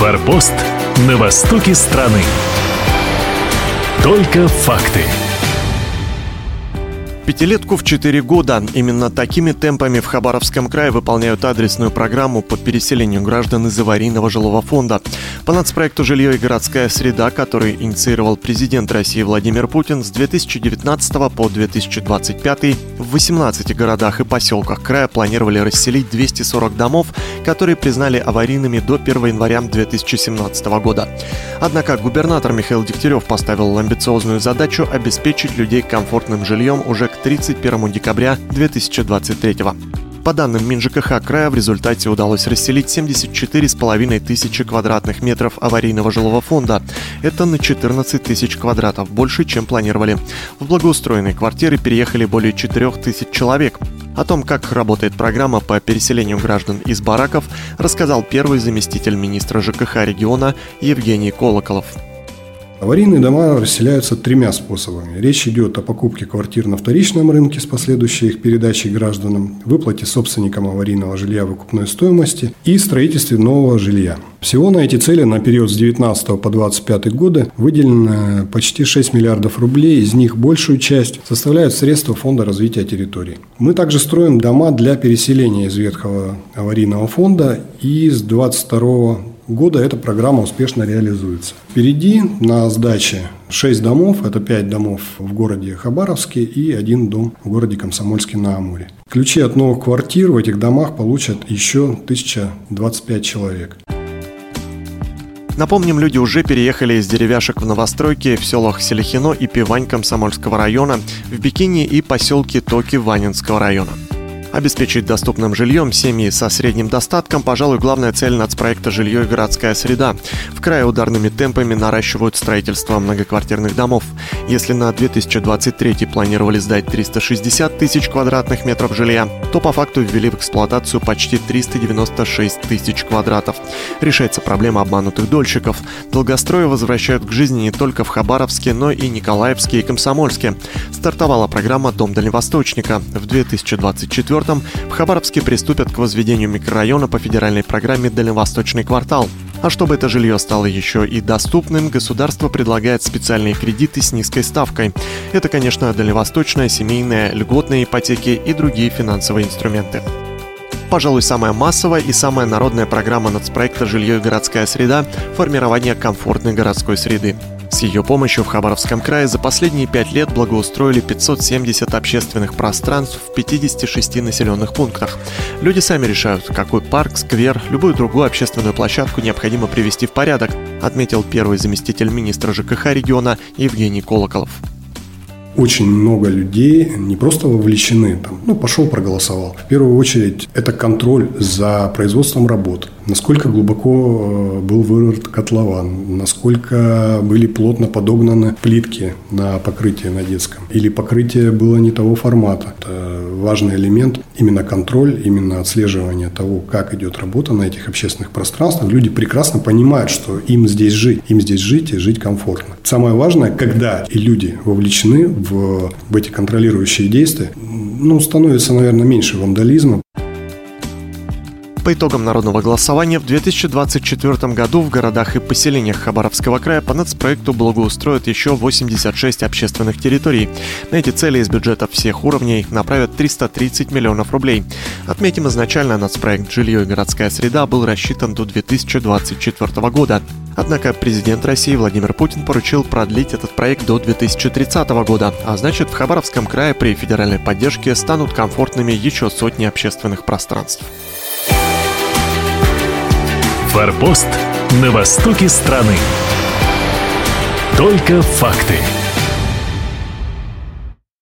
Форпост на востоке страны. Только факты. Пятилетку в 4 года. Именно такими темпами в Хабаровском крае выполняют адресную программу по переселению граждан из аварийного жилого фонда. По нацпроекту «Жилье и городская среда», который инициировал президент России Владимир Путин с 2019 по 2025 в 18 городах и поселках края планировали расселить 240 домов, которые признали аварийными до 1 января 2017 года. Однако губернатор Михаил Дегтярев поставил амбициозную задачу обеспечить людей комфортным жильем уже к 31 декабря 2023 года. По данным МинЖКХ края, в результате удалось расселить 74,5 тысячи квадратных метров аварийного жилого фонда. Это на 14 тысяч квадратов, больше, чем планировали. В благоустроенные квартиры переехали более 4 тысяч человек. О том, как работает программа по переселению граждан из бараков, рассказал первый заместитель министра ЖКХ региона Евгений Колоколов. Аварийные дома расселяются тремя способами. Речь идет о покупке квартир на вторичном рынке с последующей их передачей гражданам, выплате собственникам аварийного жилья выкупной стоимости и строительстве нового жилья. Всего на эти цели на период с 19 по 25 годы выделено почти 6 миллиардов рублей, из них большую часть составляют средства Фонда развития территорий. Мы также строим дома для переселения из ветхого аварийного фонда и с 22 года эта программа успешно реализуется. Впереди на сдаче 6 домов, это 5 домов в городе Хабаровске и один дом в городе Комсомольске на Амуре. Ключи от новых квартир в этих домах получат еще 1025 человек. Напомним, люди уже переехали из деревяшек в новостройки в селах Селихино и Пивань Комсомольского района, в Бикини и поселке Токи Ванинского района. Обеспечить доступным жильем семьи со средним достатком, пожалуй, главная цель нацпроекта «Жилье и городская среда». В крае ударными темпами наращивают строительство многоквартирных домов. Если на 2023 планировали сдать 360 тысяч квадратных метров жилья, то по факту ввели в эксплуатацию почти 396 тысяч квадратов. Решается проблема обманутых дольщиков. Долгострои возвращают к жизни не только в Хабаровске, но и Николаевске и Комсомольске. Стартовала программа «Дом дальневосточника». В 2024 2024 в Хабаровске приступят к возведению микрорайона по федеральной программе «Дальневосточный квартал». А чтобы это жилье стало еще и доступным, государство предлагает специальные кредиты с низкой ставкой. Это, конечно, дальневосточная, семейная, льготные ипотеки и другие финансовые инструменты. Пожалуй, самая массовая и самая народная программа нацпроекта «Жилье и городская среда» – формирование комфортной городской среды. С ее помощью в Хабаровском крае за последние пять лет благоустроили 570 общественных пространств в 56 населенных пунктах. Люди сами решают, какой парк, сквер, любую другую общественную площадку необходимо привести в порядок, отметил первый заместитель министра ЖКХ региона Евгений Колоколов очень много людей не просто вовлечены, там, ну, пошел проголосовал. В первую очередь, это контроль за производством работ. Насколько глубоко э, был вырыт котлован, насколько были плотно подогнаны плитки на покрытие на детском. Или покрытие было не того формата. Это важный элемент, именно контроль, именно отслеживание того, как идет работа на этих общественных пространствах. Люди прекрасно понимают, что им здесь жить, им здесь жить и жить комфортно. Самое важное, когда люди вовлечены в, эти контролирующие действия, ну, становится, наверное, меньше вандализма. По итогам народного голосования в 2024 году в городах и поселениях Хабаровского края по нацпроекту благоустроят еще 86 общественных территорий. На эти цели из бюджетов всех уровней направят 330 миллионов рублей. Отметим, изначально нацпроект «Жилье и городская среда» был рассчитан до 2024 года. Однако президент России Владимир Путин поручил продлить этот проект до 2030 года, а значит в Хабаровском крае при федеральной поддержке станут комфортными еще сотни общественных пространств. Форпост на востоке страны. Только факты.